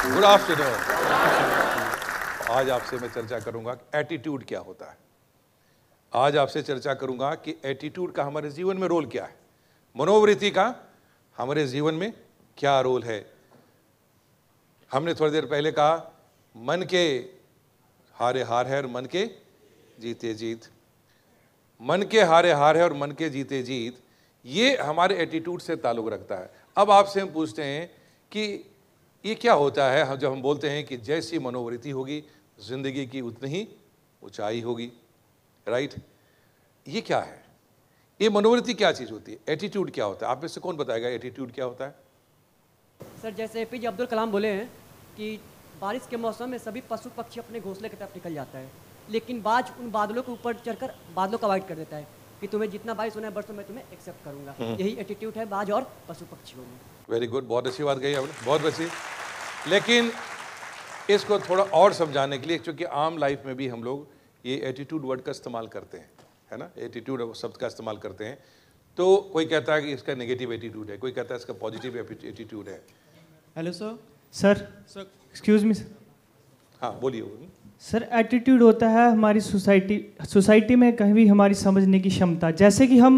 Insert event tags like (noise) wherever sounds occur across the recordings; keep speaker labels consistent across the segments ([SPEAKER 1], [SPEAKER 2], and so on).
[SPEAKER 1] Good afternoon आज आपसे मैं चर्चा करूँगा एटीट्यूड क्या होता है। आज आपसे चर्चा करूँगा कि एटीट्यूड का हमारे जीवन में रोल क्या है। मनोवृत्ति का हमारे जीवन में क्या रोल है। हमने थोड़ी देर पहले कहा, मन के हारे हार है और मन के जीते जीत। मन के हारे हार है और मन के जीते जीत, ये हमारे एटीट्यूड से ताल्लुक रखता है। अब आपसे हम पूछते हैं कि ये क्या होता है जब हम बोलते हैं कि जैसी मनोवृत्ति होगी, ज़िंदगी की उतनी ही ऊंचाई होगी राइट ये क्या है? ये मनोवृत्ति क्या चीज़ होती है? एटीट्यूड क्या होता है? आप में से कौन बताएगा एटीट्यूड क्या होता है?
[SPEAKER 2] सर, जैसे ए पी जे अब्दुल कलाम बोले हैं कि बारिश के मौसम में सभी पशु पक्षी अपने घोंसले की तरफ़ निकल जाता है, लेकिन बाज उन बादलों के ऊपर चढ़कर बादलों का अवॉइड कर देता है। कि तुम्हें जितना बारिश होना है बरसों में तुम्हें एक्सेप्ट करूँगा। यही एटीट्यूड है बाज और पशु पक्षियों में।
[SPEAKER 1] वेरी गुड बहुत अच्छी बात कही आपने बहुत अच्छी लेकिन इसको थोड़ा और समझाने के लिए क्योंकि आम लाइफ में भी हम लोग ये एटीट्यूड वर्ड का इस्तेमाल करते हैं है ना? एटीट्यूड शब्द का इस्तेमाल करते हैं। तो कोई कहता है कि इसका नेगेटिव एटीट्यूड है कोई कहता है इसका पॉजिटिव एटीट्यूड है।
[SPEAKER 3] Hello sir sir sir excuse me sir
[SPEAKER 1] हाँ बोलिए।
[SPEAKER 3] सर एटीट्यूड होता है हमारी सोसाइटी सोसाइटी में कहीं भी हमारी समझने की क्षमता। जैसे कि हम,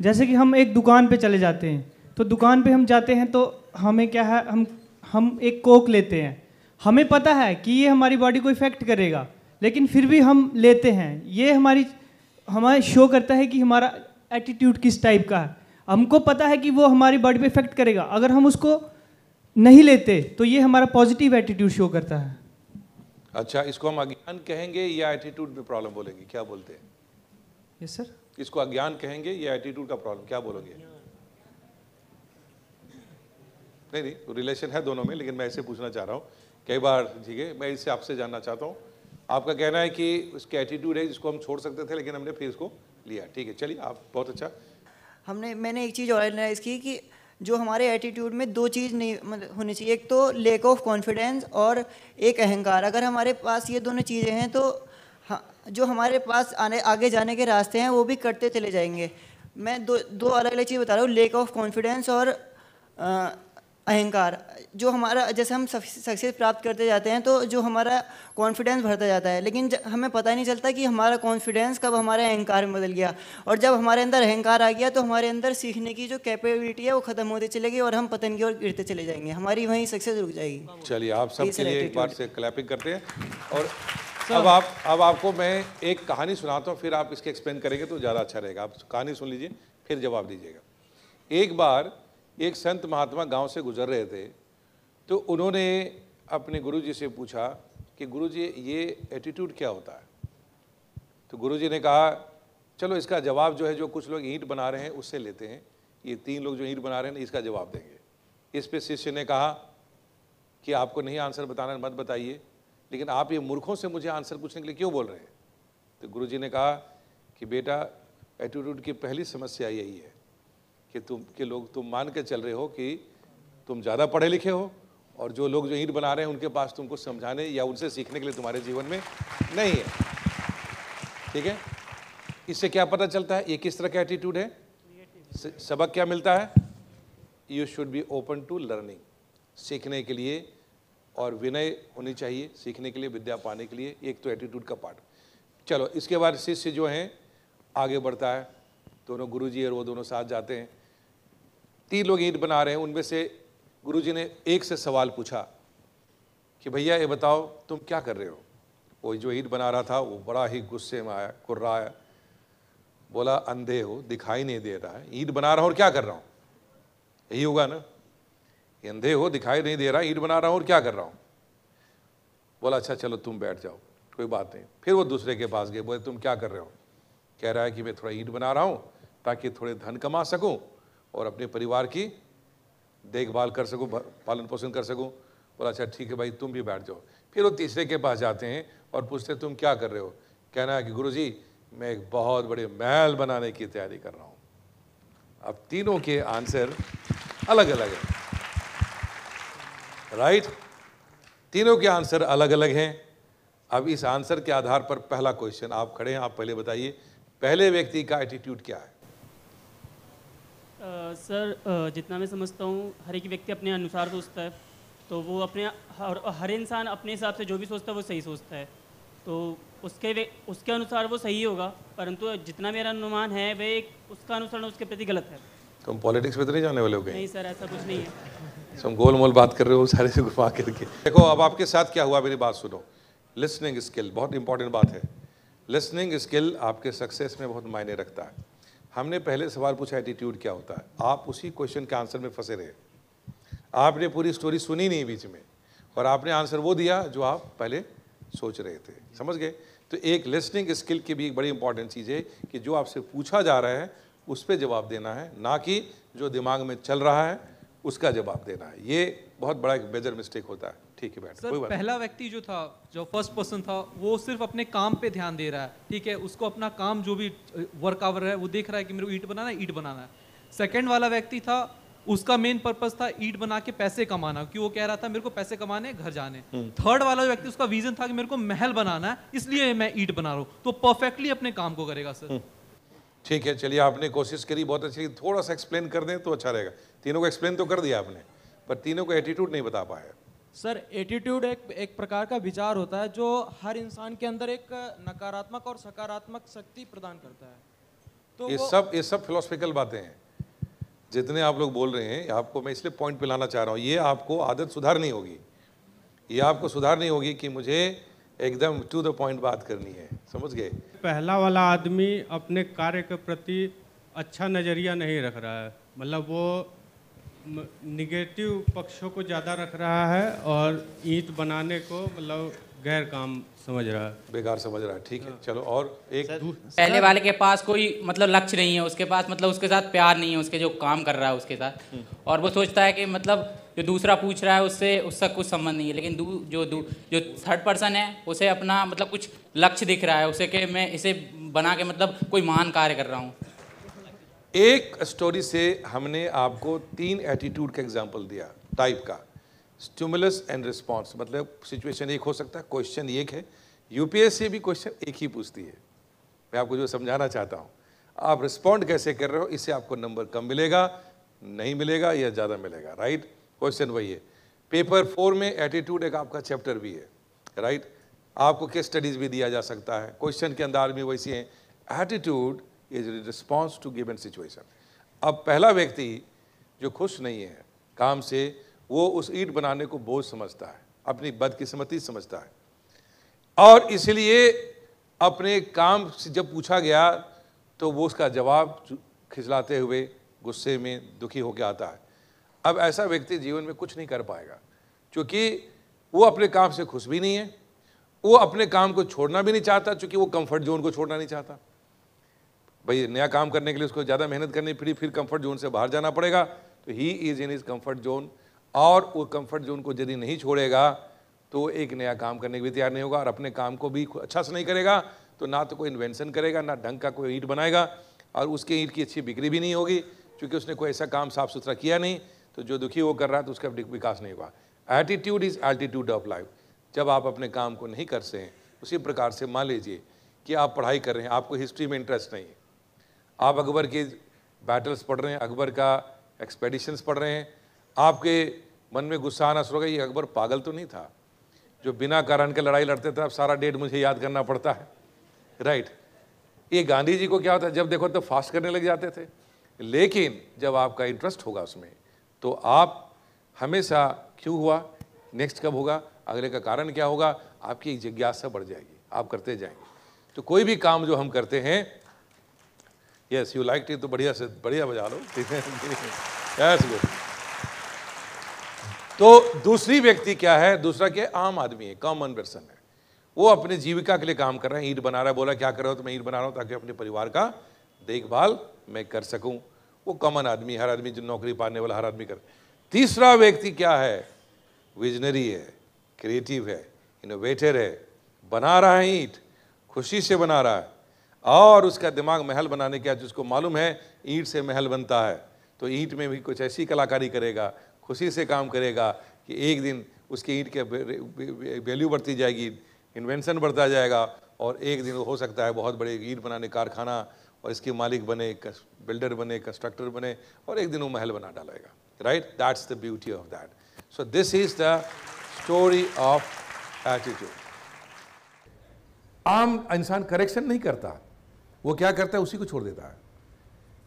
[SPEAKER 3] जैसे कि हम एक दुकान पे चले जाते हैं तो दुकान पे हम जाते हैं तो हमें क्या है, हम हम एक कोक लेते हैं। हमें पता है कि ये हमारी बॉडी को इफ़ेक्ट करेगा, लेकिन फिर भी हम लेते हैं। ये हमारी, हमारे शो करता है कि हमारा एटीट्यूड किस टाइप का है। हमको पता है कि वो हमारी बॉडी पे इफ़ेक्ट करेगा। अगर हम उसको नहीं लेते तो ये हमारा पॉजिटिव एटीट्यूड शो करता है।
[SPEAKER 1] अच्छा इसको हम अज्ञान कहेंगे या एटीट्यूड में प्रॉब्लम बोलेंगे? क्या बोलते हैं?
[SPEAKER 3] यस सर
[SPEAKER 1] इसको अज्ञान कहेंगे या एटीट्यूड का प्रॉब्लम क्या बोलोगे? नहीं नहीं रिलेशन है दोनों में लेकिन मैं ऐसे पूछना चाह रहा हूँ। कई बार ठीक है मैं इससे आपसे जानना चाहता हूँ। आपका कहना है कि उसके एटीट्यूड है जिसको हम छोड़ सकते थे लेकिन हमने फिर इसको लिया। ठीक है चलिए आप बहुत अच्छा।
[SPEAKER 4] हमने मैंने एक चीज़ और एनालाइज की कि जो हमारे एटीट्यूड में दो चीज़ नहीं मतलब होनी चाहिए। एक तो लेक ऑफ़ कॉन्फिडेंस और एक अहंकार। अगर हमारे पास ये दोनों चीज़ें हैं तो जो हमारे पास आने, आगे जाने के रास्ते हैं, वो भी कटते चले जाएँगे। मैं दो दो अलग अलग चीज़ बता रहा हूँ। लेक ऑफ़ कॉन्फिडेंस और अहंकार जो हमारा जैसे हम सक्सेस प्राप्त करते जाते हैं तो जो हमारा कॉन्फिडेंस बढ़ता जाता है। लेकिन हमें पता ही नहीं चलता कि हमारा कॉन्फिडेंस कब हमारे अहंकार में बदल गया। और जब हमारे अंदर अहंकार आ गया तो हमारे अंदर सीखने की जो कैपेबिलिटी है वो ख़त्म होती चलेगी और हम पतन की ओर गिरते चले जाएँगे। हमारी वहीं सक्सेस रुक जाएगी।
[SPEAKER 1] चलिए आप सबके लिए एक बार से क्लैपिंग करते हैं। और अब आप अब आपको मैं एक कहानी सुनाता हूँ फिर आप इसके एक्सप्लेन करेंगे तो ज़्यादा अच्छा रहेगा। आप कहानी सुन लीजिए फिर जवाब दीजिएगा। एक बार एक संत महात्मा गाँव से गुजर रहे थे तो उन्होंने अपने गुरुजी से पूछा कि गुरुजी, ये एटीट्यूड क्या होता है? तो गुरुजी ने कहा, चलो इसका जवाब जो है, जो कुछ लोग ईंट बना रहे हैं, उससे लेते हैं। ये तीन लोग जो ईंट बना रहे हैं, इसका जवाब देंगे। इस पर शिष्य ने कहा कि, आपको नहीं आंसर बताना, मत बताइए। लेकिन आप ये मूर्खों से मुझे आंसर पूछने के लिए क्यों बोल रहे हैं? तो गुरु ने कहा कि, बेटा एटीट्यूड की पहली समस्या यही है। कि तुम, के लोग तुम मान के चल रहे हो कि तुम ज़्यादा पढ़े लिखे हो और जो लोग जो ईंट बना रहे हैं उनके पास तुमको समझाने या उनसे सीखने के लिए तुम्हारे जीवन में नहीं है। ठीक है? इससे क्या पता चलता है? ये किस तरह का एटीट्यूड है? सबक क्या मिलता है? You should be open to learning सीखने के लिए और विनय होनी चाहिए, सीखने के लिए, विद्या पाने के लिए, एक तो एटीट्यूड का पार्ट चलो, इसके बाद शिष्य जो हैं, आगे बढ़ता है। दोनों गुरुजी और वो दोनों साथ जाते हैं। तीन लोग ईंट बना रहे हैं, उनमें से गुरुजी ने एक से सवाल पूछा कि भैया, ये बताओ, तुम क्या कर रहे हो? वो जो ईंट बना रहा था, वो बड़ा ही गुस्से में आया, कुर्रा आया। बोला, अंधे हो, दिखाई नहीं दे रहा है। ईंट बना रहा हूँ और क्या कर रहा हूँ? यही होगा ना? अंधे हो, दिखाई नहीं दे रहा ईंट बना रहा हूँ और क्या कर रहा हूँ? बोला अच्छा चलो, तुम बैठ जाओ, कोई बात नहीं। फिर वो दूसरे के पास गए, बोले, तुम क्या कर रहे हो? कह रहा है कि मैं थोड़ा ईंट बना रहा हूँ, ताकि थोड़े धन कमा सकूँ। और अपने परिवार की देखभाल कर सकूँ पालन पोषण कर सकूँ। बोला अच्छा ठीक है भाई, तुम भी बैठ जाओ। फिर वो तीसरे के पास जाते हैं और पूछते तुम क्या कर रहे हो? कहना है कि गुरु जी मैं एक बहुत बड़े महल बनाने की तैयारी कर रहा हूँ। अब तीनों के आंसर अलग अलग हैं। राइट तीनों के आंसर अलग अलग हैं। अब इस आंसर के आधार पर पहला क्वेश्चन आप खड़े हैं, आप पहले बताइए, पहले व्यक्ति का एटीट्यूड क्या है?
[SPEAKER 5] सर जितना मैं समझता हूँ हर एक व्यक्ति अपने अनुसार सोचता है तो वो अपने हर, हर इंसान अपने हिसाब से जो भी सोचता है वो सही सोचता है। तो उसके उसके अनुसार वो सही होगा परंतु जितना मेरा अनुमान है वे एक उसका अनुसरण उसके प्रति गलत है।
[SPEAKER 1] तुम पॉलिटिक्स में तो नहीं जाने वाले हो गए?
[SPEAKER 5] नहीं सर ऐसा कुछ नहीं है।
[SPEAKER 1] तुम गोल मोल बात कर रहे हो सारे से घुमा करके। देखो अब आपके साथ क्या हुआ मेरी बात सुनो। लिसनिंग स्किल बहुत इंपॉर्टेंट बात है। लिसनिंग स्किल आपके सक्सेस में बहुत मायने रखता है। हमने पहले सवाल पूछा एटीट्यूड क्या होता है? आप उसी क्वेश्चन के आंसर में फंसे रहे। आपने पूरी स्टोरी सुनी नहीं बीच में, और आपने आंसर वो दिया जो आप पहले सोच रहे थे। समझ गए? तो एक लिसनिंग स्किल की भी एक बड़ी इंपॉर्टेंट चीज़ है कि जो आपसे पूछा जा रहा है, उस पर जवाब देना है, ना कि जो दिमाग में चल रहा है, उसका जवाब देना है। ये बहुत बड़ा एक मेजर मिस्टेक होता है। ठीक है बैठ
[SPEAKER 6] सर
[SPEAKER 1] कोई बात
[SPEAKER 6] पहला व्यक्ति जो था जो फ़र्स्ट पर्सन था वो सिर्फ़ अपने काम पे ध्यान दे रहा है। ठीक है उसको अपना काम जो भी वर्क आवर है वो देख रहा है कि मेरे को ईट बनाना है ईट बनाना है। सेकंड वाला व्यक्ति था उसका मेन पर्पस था ईट बना के पैसे कमाना क्योंकि वो कह रहा था मेरे को पैसे कमाने घर जाने। थर्ड वाला व्यक्ति उसका विजन था कि मेरे को महल बनाना है इसलिए मैं ईट बना रहा हूँ। तो परफेक्टली अपने काम को करेगा सर।
[SPEAKER 1] ठीक है चलिए आपने कोशिश करी बहुत अच्छी थोड़ा सा एक्सप्लेन कर दें तो अच्छा रहेगा। तीनों को एक्सप्लेन तो कर दिया आपने। पर तीनों को एटीट्यूड नहीं बता पाया
[SPEAKER 7] सर एटीट्यूड एक एक प्रकार का विचार होता है जो हर इंसान के अंदर एक नकारात्मक और सकारात्मक शक्ति प्रदान करता है। तो
[SPEAKER 1] ये सब ये सब फिलोसफिकल बातें हैं। जितने आप लोग बोल रहे हैं आपको मैं इसलिए पॉइंट पे लाना चाह रहा हूँ ये आपको आदत सुधारनी होगी। ये आपको सुधारनी होगी कि मुझे एकदम टू द पॉइंट बात करनी है। समझ गए?
[SPEAKER 8] पहला वाला आदमी अपने कार्य के प्रति अच्छा नज़रिया नहीं रख रहा है। मतलब वो निगेटिव पक्षों को ज़्यादा रख रहा है और ईंट बनाने को मतलब गैर काम समझ रहा है।
[SPEAKER 1] बेकार समझ रहा है ठीक है चलो और एक
[SPEAKER 9] पहले वाले के पास कोई मतलब लक्ष्य नहीं है उसके पास मतलब उसके साथ प्यार नहीं है उसके जो काम कर रहा है उसके साथ। और वो सोचता है कि मतलब जो दूसरा पूछ रहा है उससे उसका कुछ संबंध नहीं है लेकिन दू, जो दू, जो थर्ड पर्सन है उसे अपना मतलब कुछ लक्ष्य दिख रहा है उसे कि मैं इसे बना के मतलब कोई महान कार्य कर रहा हूँ।
[SPEAKER 1] एक स्टोरी से हमने आपको तीन एटीट्यूड का एग्ज़ाम्पल दिया टाइप का। स्टिमुलस एंड रिस्पॉन्स मतलब सिचुएशन एक हो सकता है क्वेश्चन एक है। यूपीएससी भी क्वेश्चन एक ही पूछती है। मैं आपको जो समझाना चाहता हूँ, आप रिस्पॉन्ड कैसे कर रहे हो, इससे आपको नंबर कम मिलेगा, नहीं मिलेगा या ज़्यादा मिलेगा राइट क्वेश्चन वही है। पेपर फोर में एटीट्यूड एक आपका चैप्टर भी है राइट आपको केस स्टडीज़ भी दिया जा सकता है। क्वेश्चन के अंदाज में वैसे हैं। Attitude is response to given situation अब पहला व्यक्ति जो खुश नहीं है, काम से, वो उस ईट बनाने को बोझ समझता है, अपनी बदकिस्मती समझता है। और इसलिए अपने काम से जब पूछा गया तो वो उसका जवाब खिजलाते हुए गुस्से में दुखी होकर आता है। अब ऐसा व्यक्ति जीवन में कुछ नहीं कर पाएगा, क्योंकि वो अपने काम से खुश भी नहीं है, वो अपने काम को छोड़ना भी नहीं चाहता, क्योंकि वो कंफर्ट जोन को छोड़ना नहीं चाहता। भाई, नया काम करने के लिए उसको ज़्यादा मेहनत करनी पड़ी फिर कंफर्ट जोन से बाहर जाना पड़ेगा। तो he is in his comfort zone और वो कंफर्ट जोन को यदि नहीं छोड़ेगा तो एक नया काम करने के भी तैयार नहीं होगा और अपने काम को भी अच्छा से नहीं करेगा। तो ना तो कोई इन्वेंशन करेगा, ना ढंग का कोई ईंट बनाएगा और उसके ईंट की अच्छी बिक्री भी नहीं होगी, क्योंकि उसने कोई ऐसा काम साफ़ सुथरा किया नहीं। तो जो दुखी वो कर रहा है तो उसका विकास नहीं होगा। Attitude is altitude of life जब आप अपने काम को नहीं कर हैं उसी प्रकार से मान लीजिए कि आप पढ़ाई कर रहे हैं, आपको हिस्ट्री में इंटरेस्ट नहीं है। आप अकबर की बैटल्स पढ़ रहे हैं, अकबर का एक्सपेडिशंस पढ़ रहे हैं, आपके मन में गुस्सा आना शुरू हो गया, ये अकबर पागल तो नहीं था। जो बिना कारण के लड़ाई लड़ते थे, अब सारा डेट मुझे याद करना पड़ता है। राइट ये गांधी जी को क्या होता है, जब देखो तो फास्ट करने लग जाते थे। लेकिन जब आपका इंटरेस्ट होगा उसमें तो आप हमेशा क्यों हुआ नेक्स्ट कब होगा, अगले का कारण क्या होगा, आपकी जिज्ञासा बढ़ जाएगी, आप करते जाएँगे। तो कोई भी काम जो हम करते हैं यस यू लाइक इट तो बढ़िया से, बढ़िया बजा लो। यस गुड तो दूसरी व्यक्ति क्या है? दूसरा क्या? आम आदमी है कॉमन पर्सन है। वो अपने जीविका के लिए काम कर रहा है, ईट बना रहा है, बोला, क्या कर रहा हो? तो मैं ईंट बना रहा हूँ ताकि अपने परिवार का देखभाल मैं कर सकूँ। वो कॉमन आदमी हर आदमी जो नौकरी पाने वाला, हर आदमी कर तीसरा व्यक्ति क्या है? विजनरी है क्रिएटिव है इनोवेटर है, बना रहा है ईट, खुशी से बना रहा है। और उसका दिमाग महल बनाने का जिसको मालूम है, ईंट से महल बनता है तो ईंट में भी कुछ ऐसी कलाकारी करेगा, खुशी से काम करेगा कि एक दिन उसकी ईंट के वैल्यू बढ़ती जाएगी इन्वेंशन बढ़ता जाएगा और एक दिन हो सकता है बहुत बड़े ईंट बनाने कारखाना और इसके मालिक बने बिल्डर बने कंस्ट्रक्टर बने और एक दिन वो महल बना डालेगा right that's the beauty of that so this is the story of attitude आम इंसान करेक्शन नहीं करता। वो क्या करता है, उसी को छोड़ देता है।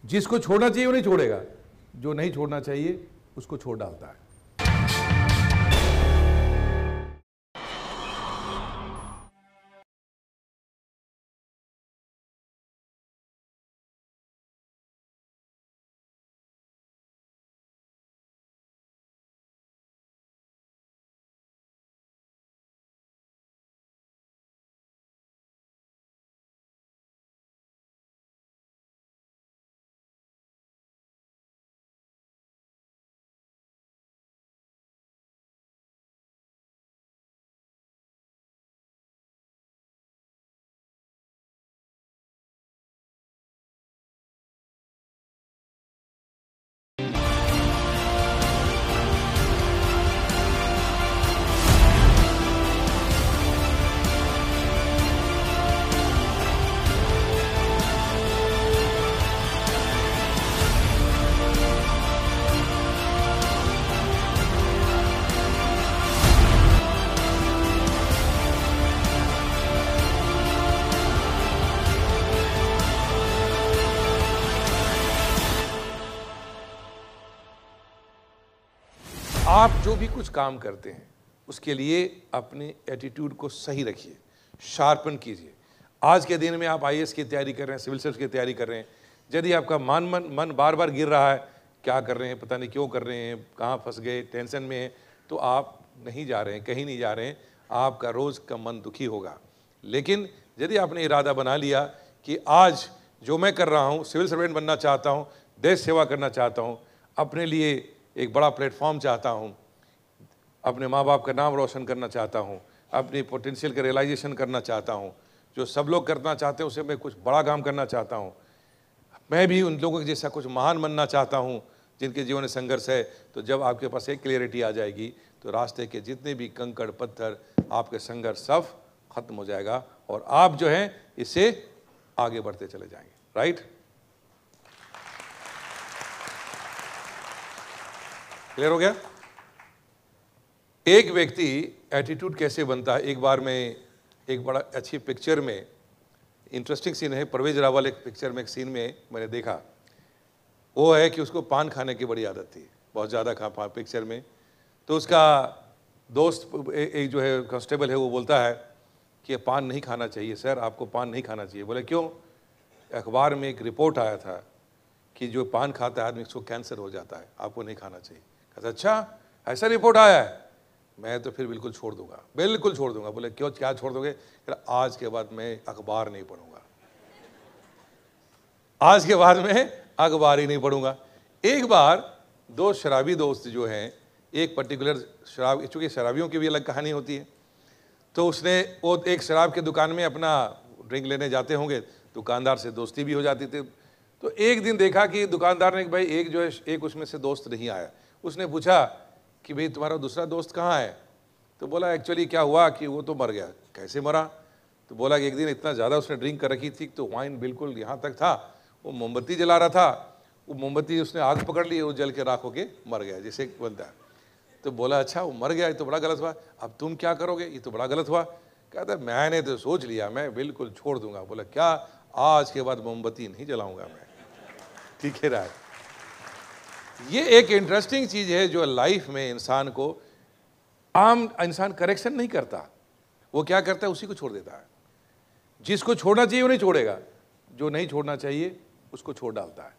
[SPEAKER 1] जिसको छोड़ना चाहिए, वो नहीं छोड़ेगा। जो नहीं छोड़ना चाहिए, उसको छोड़ डालता है। कुछ काम करते हैं, उसके लिए अपने एटीट्यूड को सही रखिए शार्पन कीजिए। आज के दिन में आप आई की तैयारी कर रहे हैं सिविल सर्विस की तैयारी कर रहे हैं, यदि आपका मन मन मन बार बार गिर रहा है, क्या कर रहे हैं, पता नहीं क्यों कर रहे हैं, कहाँ फंस गए टेंशन में हैं तो आप नहीं जा रहे हैं, कहीं नहीं जा रहे हैं, आपका रोज़ का मन दुखी होगा। लेकिन यदि आपने इरादा बना लिया कि आज जो मैं कर रहा हूँ सिविल सर्वेंट बनना चाहता हूँ, देश सेवा करना चाहता हूँ, अपने लिए एक बड़ा प्लेटफॉर्म चाहता हूँ अपने माँ बाप का नाम रोशन करना चाहता हूँ, अपनी पोटेंशियल का रियलाइजेशन करना चाहता हूँ। जो सब लोग करना चाहते हैं, उसे मैं कुछ बड़ा काम करना चाहता हूँ। मैं भी उन लोगों के जैसा कुछ महान बनना चाहता हूँ, जिनके जीवन में संघर्ष है तो जब आपके पास एक क्लियरिटी आ जाएगी तो रास्ते के जितने भी कंकड़, पत्थर, आपके संघर्ष सब खत्म हो जाएगा और आप जो है इससे आगे बढ़ते चले जाएँगे। राइट क्लियर हो गया? एक व्यक्ति एटीट्यूड कैसे बनता है? एक बार में, एक बड़ा अच्छी पिक्चर में इंटरेस्टिंग सीन है, परवेज रावल एक पिक्चर में, एक सीन में मैंने देखा। वो है कि उसको पान खाने की बड़ी आदत थी, बहुत ज़्यादा खा, पा पिक्चर में। तो उसका दोस्त एक जो है कांस्टेबल है, वो बोलता है कि पान नहीं खाना चाहिए, सर, आपको पान नहीं खाना चाहिए। बोले, क्यों? अखबार में एक रिपोर्ट आया था कि जो पान खाता है आदमी, उसको कैंसर हो जाता है, आपको नहीं खाना चाहिए। कहता अच्छा ऐसा रिपोर्ट आया है? मैं तो फिर बिल्कुल छोड़ दूँगा। बिल्कुल छोड़ दूँगा। बोले, क्यों? क्या छोड़ दोगे? आज के बाद मैं अखबार नहीं पढ़ूँगा। आज के बाद मैं अखबार ही नहीं पढ़ूँगा। एक बार दो शराबी दोस्त जो हैं, एक पर्टिकुलर शराब, चूँकि शराबियों की भी अलग कहानी होती है तो उसने, वो एक शराब की दुकान में अपना ड्रिंक लेने जाते होंगे, दुकानदार से दोस्ती भी हो जाती थी। तो एक दिन देखा कि दुकानदार ने भाई, एक जो है, एक उसमें से दोस्त नहीं आया। उसने पूछा कि भाई तुम्हारा दूसरा दोस्त कहाँ है? तो बोला एक्चुअली क्या हुआ कि वो तो मर गया। कैसे मरा? तो बोला कि एक दिन इतना ज़्यादा उसने ड्रिंक कर रखी थी तो वाइन बिल्कुल यहाँ तक था। वो मोमबत्ती जला रहा था। वो मोमबत्ती उसने आग पकड़ ली वो जल के राख होके मर गया, जैसे बनता है। तो बोला अच्छा वो मर गया, ये तो बड़ा गलत हुआ। अब तुम क्या करोगे? ये तो बड़ा गलत हुआ। कहता, मैंने तो सोच लिया, मैं बिल्कुल छोड़ दूँगा। बोला, क्या? आज के बाद मोमबत्ती नहीं जलाऊँगा मैं। ठीक है राय। ये एक इंटरेस्टिंग चीज़ है जो लाइफ में इंसान को आम इंसान करेक्शन नहीं करता। वो क्या करता है? उसी को छोड़ देता है। जिसको छोड़ना चाहिए वो नहीं छोड़ेगा। जो नहीं छोड़ना चाहिए, उसको छोड़ डालता है।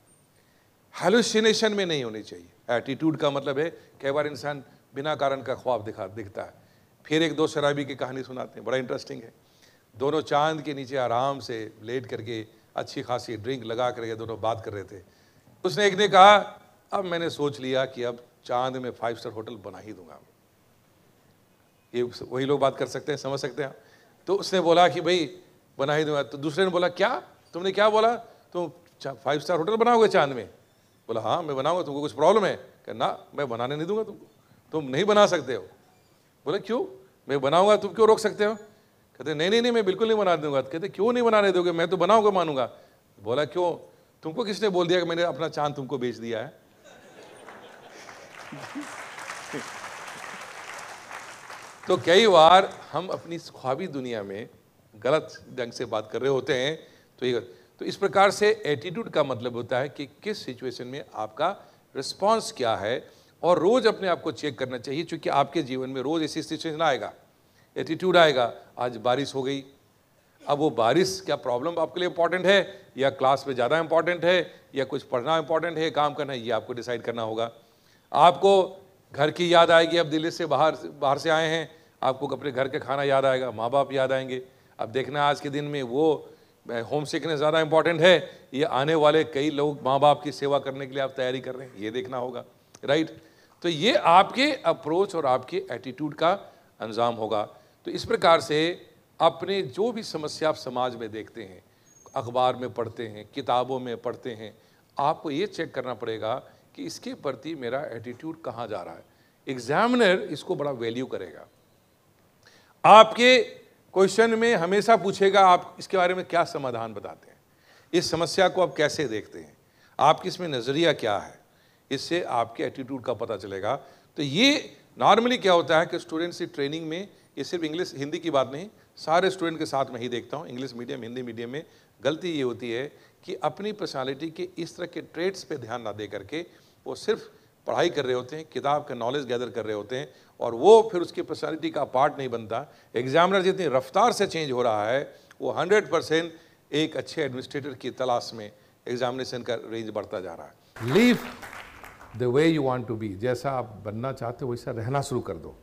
[SPEAKER 1] हेलुसिनेशन में नहीं होनी चाहिए। एटीट्यूड का मतलब है, कई बार इंसान बिना कारण का ख्वाब दिखा, दिखता है। फिर एक दो शराबी की कहानी सुनाते हैं। बड़ा इंटरेस्टिंग है। दोनों चाँद के नीचे आराम से लेट करके अच्छी खासी ड्रिंक लगा करके दोनों बात कर रहे थे। उसने एक ने कहा अब मैंने सोच लिया कि अब चाँद में फाइव स्टार होटल बना ही दूँगा। ये वही लोग बात कर सकते हैं, समझ सकते हैं। तो उसने बोला कि भाई, बना ही दूँगा। तो दूसरे ने बोला, क्या? तुमने क्या बोला? तुम फाइव स्टार होटल बनाओगे चाँद में? बोला हाँ मैं बनाऊँगा, तुमको कुछ प्रॉब्लम है? कहा, ना, मैं बनाने नहीं दूँगा तुमको। तुम नहीं बना सकते हो। बोले, क्यों? मैं बनाऊँगा, तुम क्यों रोक सकते हो? कहते, नहीं नहीं नहीं, मैं बिल्कुल नहीं बना दूँगा। कहते, क्यों नहीं बनाने दोगे? मैं तो बनाऊँगा, मानूँगा। बोला, क्यों? तुमको किसने बोल दिया कि मैंने अपना चाँद तुमको बेच दिया है? (laughs) तो कई बार हम अपनी ख्वाबी दुनिया में गलत ढंग से बात कर रहे होते हैं तो ये तो इस प्रकार से एटीट्यूड का मतलब होता है कि किस सिचुएशन में आपका रिस्पॉन्स क्या है, और रोज अपने आप को चेक करना चाहिए, क्योंकि आपके जीवन में रोज ऐसी सिचुएशन आएगा। एटीट्यूड आएगा, आज बारिश हो गई, अब वो बारिश क्या प्रॉब्लम आपके लिए इंपॉर्टेंट है, या क्लास में ज़्यादा इंपॉर्टेंट है, या कुछ पढ़ना इंपॉर्टेंट है, काम करना ये आपको डिसाइड करना होगा। आपको घर की याद आएगी अब दिल्ली से बाहर बाहर से आए हैं, आपको अपने घर के खाना याद आएगा माँ बाप याद आएँगे। अब देखना आज के दिन में वो होम सिकनेस ज़्यादा इंपॉर्टेंट है, ये आने वाले कई लोग माँ बाप की सेवा करने के लिए आप तैयारी कर रहे हैं, ये देखना होगा राइट तो ये आपके अप्रोच और आपके एटीट्यूड का अंजाम होगा। तो इस प्रकार से अपने जो भी समस्या आप समाज में देखते हैं, अखबार में पढ़ते हैं, किताबों में पढ़ते हैं, आपको ये चेक करना पड़ेगा कि इसके प्रति मेरा एटीट्यूड कहाँ जा रहा है? एग्जामिनर इसको बड़ा वैल्यू करेगा। आपके क्वेश्चन में हमेशा पूछेगा, आप इसके बारे में क्या समाधान बताते हैं? इस समस्या को आप कैसे देखते हैं? आपकी इसमें नज़रिया क्या है? इससे आपके एटीट्यूड का पता चलेगा। तो ये नॉर्मली क्या होता है कि स्टूडेंट्स की ट्रेनिंग में, ये सिर्फ़ इंग्लिश हिंदी की बात नहीं, सारे स्टूडेंट के साथ में ही देखता हूँ। इंग्लिश मीडियम हिंदी मीडियम में गलती ये होती है कि अपनी पर्सनालिटी के इस तरह के ट्रेड्स पे ध्यान ना दे करके वो सिर्फ़ पढ़ाई कर रहे होते हैं, किताब का नॉलेज गैदर कर रहे होते हैं और वो फिर उसकी पर्सनैलिटी का पार्ट नहीं बनता। एग्जामिनर जितनी रफ्तार से चेंज हो रहा है, वो हंड्रेड परसेंट एक अच्छे एडमिनिस्ट्रेटर की तलाश में एग्जामिनेशन का रेंज बढ़ता जा रहा है। Live the way you want to be जैसा आप बनना चाहते हो, वैसा रहना शुरू कर दो।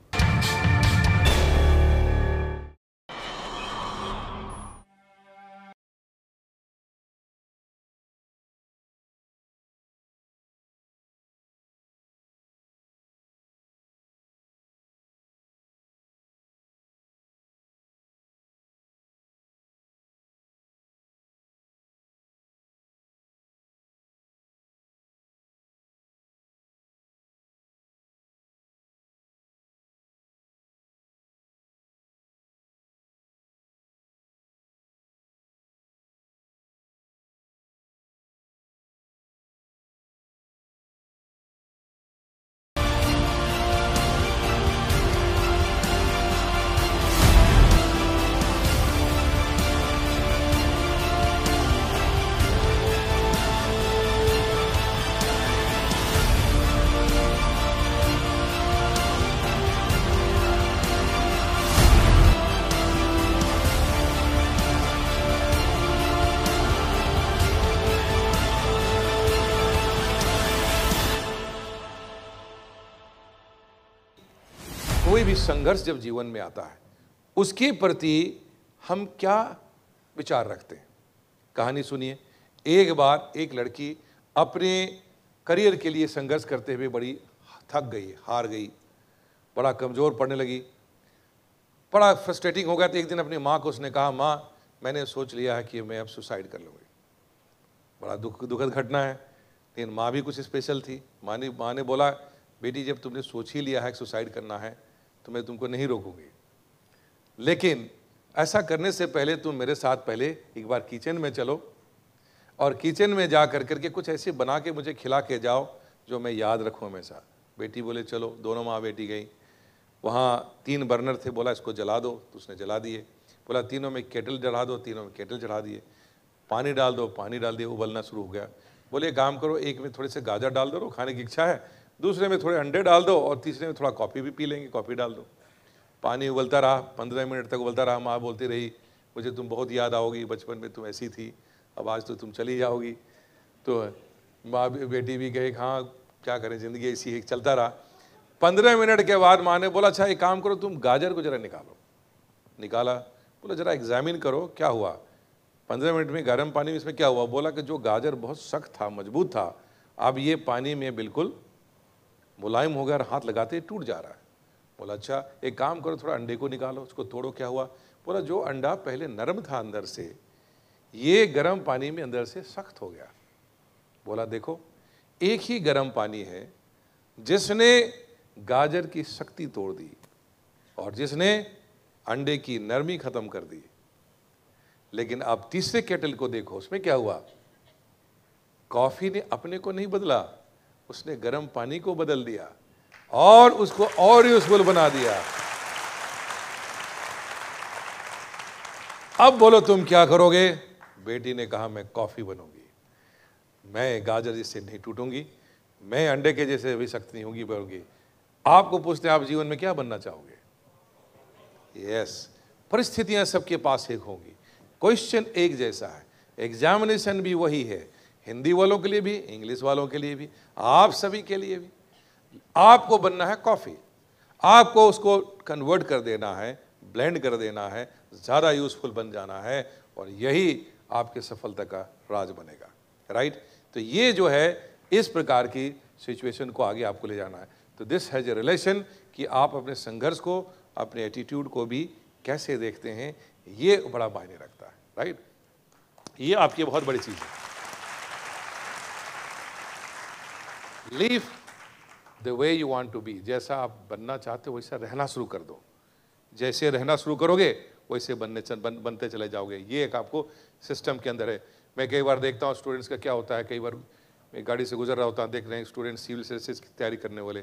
[SPEAKER 1] कोई संघर्ष जब जीवन में आता है, उसके प्रति हम क्या विचार रखते हैं? कहानी सुनिए। एक बार एक लड़की अपने करियर के लिए संघर्ष करते हुए बड़ी थक गई, हार गई, बड़ा कमज़ोर पड़ने लगी। बड़ा फ्रस्ट्रेटिंग हो गया तो एक दिन अपनी माँ को उसने कहा, माँ, मैंने सोच लिया है कि मैं अब सुसाइड कर लूँगी। बड़ा दुख, दुखद घटना है। लेकिन माँ भी कुछ स्पेशल थी। माँ ने माँ ने बोला, बेटी, जब तुमने सोच ही लिया है सुसाइड करना है तो मैं तुमको नहीं रोकूँगी। लेकिन ऐसा करने से पहले तुम मेरे साथ पहले एक बार किचन में चलो और किचन में जा कर करके कुछ ऐसे बना के मुझे खिला के जाओ जो मैं याद रखूँ हमेशा। बेटी बोले, चलो, दोनों माँ बेटी गई। वहाँ तीन बर्नर थे, बोला, इसको जला दो। तो उसने जला दिए। बोला, तीनों में केटल चढ़ा दो, तीनों में केटल चढ़ा दिए। पानी डाल दो, पानी डाल दिए, उबलना शुरू हो गया। बोले काम करो, एक में थोड़े से गाजर डाल दो, खाने की इच्छा है दूसरे में थोड़े अंडे डाल दो और तीसरे में थोड़ा कॉफ़ी भी पी लेंगे, कॉफ़ी डाल दो। पानी उबलता रहा, पंद्रह मिनट तक उबलता रहा, माँ बोलती रही, मुझे तुम बहुत याद आओगी, बचपन में तुम ऐसी थी, अब आज तो तुम चली जाओगी। तो माँ भी, बेटी भी गए हाँ क्या करें, ज़िंदगी ऐसी है, चलता रहा। पंद्रह मिनट के बाद माँ ने बोला अच्छा एक काम करो, तुम गाजर को ज़रा निकालो। निकाला, बोला, ज़रा एग्जामिन करो, क्या हुआ? पंद्रह मिनट में गर्म पानी में इसमें क्या हुआ? बोला कि जो गाजर बहुत सख्त था, मज़बूत था, अब ये पानी में बिल्कुल मुलायम हो गया और हाथ लगाते टूट जा रहा है। बोला अच्छा एक काम करो, थोड़ा अंडे को निकालो, उसको तोड़ो, क्या हुआ? बोला, जो अंडा पहले नरम था अंदर से, ये गर्म पानी में अंदर से सख्त हो गया। बोला, देखो, एक ही गर्म पानी है, जिसने गाजर की शक्ति तोड़ दी और जिसने अंडे की नरमी खत्म कर दी। लेकिन अब तीसरे केटल को देखो, उसमें क्या हुआ? कॉफ़ी ने अपने को नहीं बदला। उसने गर्म पानी को बदल दिया और उसको और यूजफुल बना दिया। अब बोलो, तुम क्या करोगे? बेटी ने कहा, मैं कॉफ़ी बनूँगी। मैं गाजर जैसे नहीं टूटूँगी, मैं अंडे के जैसे भी सख्त नहीं होंगी बनूँगी आपको पूछते आप जीवन में क्या बनना चाहोगे? यस परिस्थितियाँ सबके पास एक होंगी। क्वेश्चन एक जैसा है। एग्जामिनेशन भी वही है। हिंदी वालों के लिए भी, इंग्लिश वालों के लिए भी, आप सभी के लिए भी। आपको बनना है कॉफ़ी। आपको उसको कन्वर्ट कर देना है ब्लेंड कर देना है, ज़्यादा यूज़फुल बन जाना है और यही आपके सफलता का राज बनेगा। राइट तो ये जो है, इस प्रकार की सिचुएशन को आगे आपको ले जाना है। तो दिस हैज़ ए रिलेशन कि आप अपने संघर्ष को, अपने एटीट्यूड को भी कैसे देखते हैं, ये बड़ा मायने रखता है। राइट ये आपकी बहुत बड़ी चीज़ है। Live the way you want to be जैसा आप बनना चाहते हो वैसा रहना शुरू कर दो। जैसे रहना शुरू करोगे वैसे बनने बन, बनते चले जाओगे। ये एक आपको सिस्टम के अंदर है। मैं कई बार देखता हूँ स्टूडेंट्स का क्या होता है। कई बार मैं गाड़ी से गुजर रहा होता देख रहे हैं स्टूडेंट सिविल सर्विसेज़ की तैयारी करने वाले।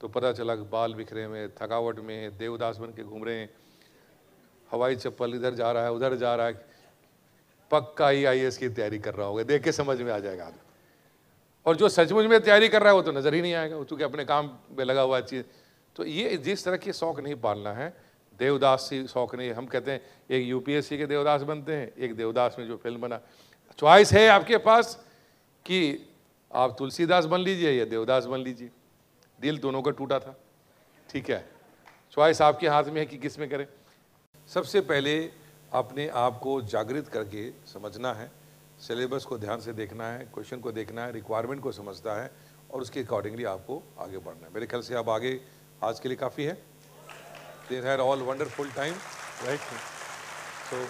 [SPEAKER 1] तो पता चला बाल बिखरे हुए थकावट में देवदास बन के घूम रहे हैं। हवाई चप्पल इधर जा रहा है उधर जा रहा है। पक्का ही आई की तैयारी कर रहा होगा। देख के समझ में आ जाएगा आदमी। और जो सचमुच में तैयारी कर रहा है, वो तो नज़र ही नहीं आएगा चूँकि अपने काम में लगा हुआ चीज़। तो ये जिस तरह की शौक नहीं पालना है, देवदास सी शौक नहीं, हम कहते हैं, एक यूपीएससी के देवदास बनते हैं, एक देवदास में जो फ़िल्म बना। चॉइस है आपके पास कि आप तुलसीदास बन लीजिए या देवदास बन लीजिए। दिल दोनों का टूटा था, ठीक है। चॉइस आपके हाथ में है कि किसमें करें। सबसे पहले अपने आप को जागृत करके समझना है सिलेबस को ध्यान से देखना है, क्वेश्चन को देखना है रिक्वायरमेंट को समझता है और उसके अकॉर्डिंगली आपको आगे बढ़ना है। मेरे ख्याल से आप आगे आज के लिए काफ़ी है। There are all wonderful time right so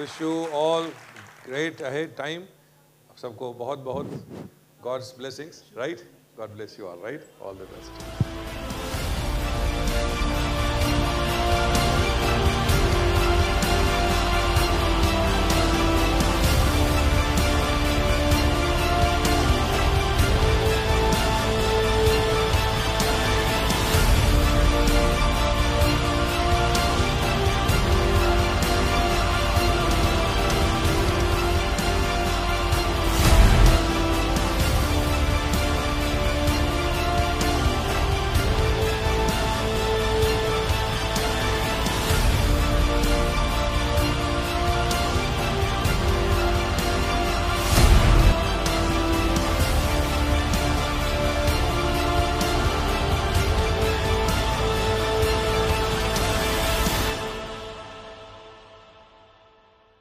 [SPEAKER 1] wish you all great ahead time सबको बहुत बहुत God's blessings right God bless you all right all the best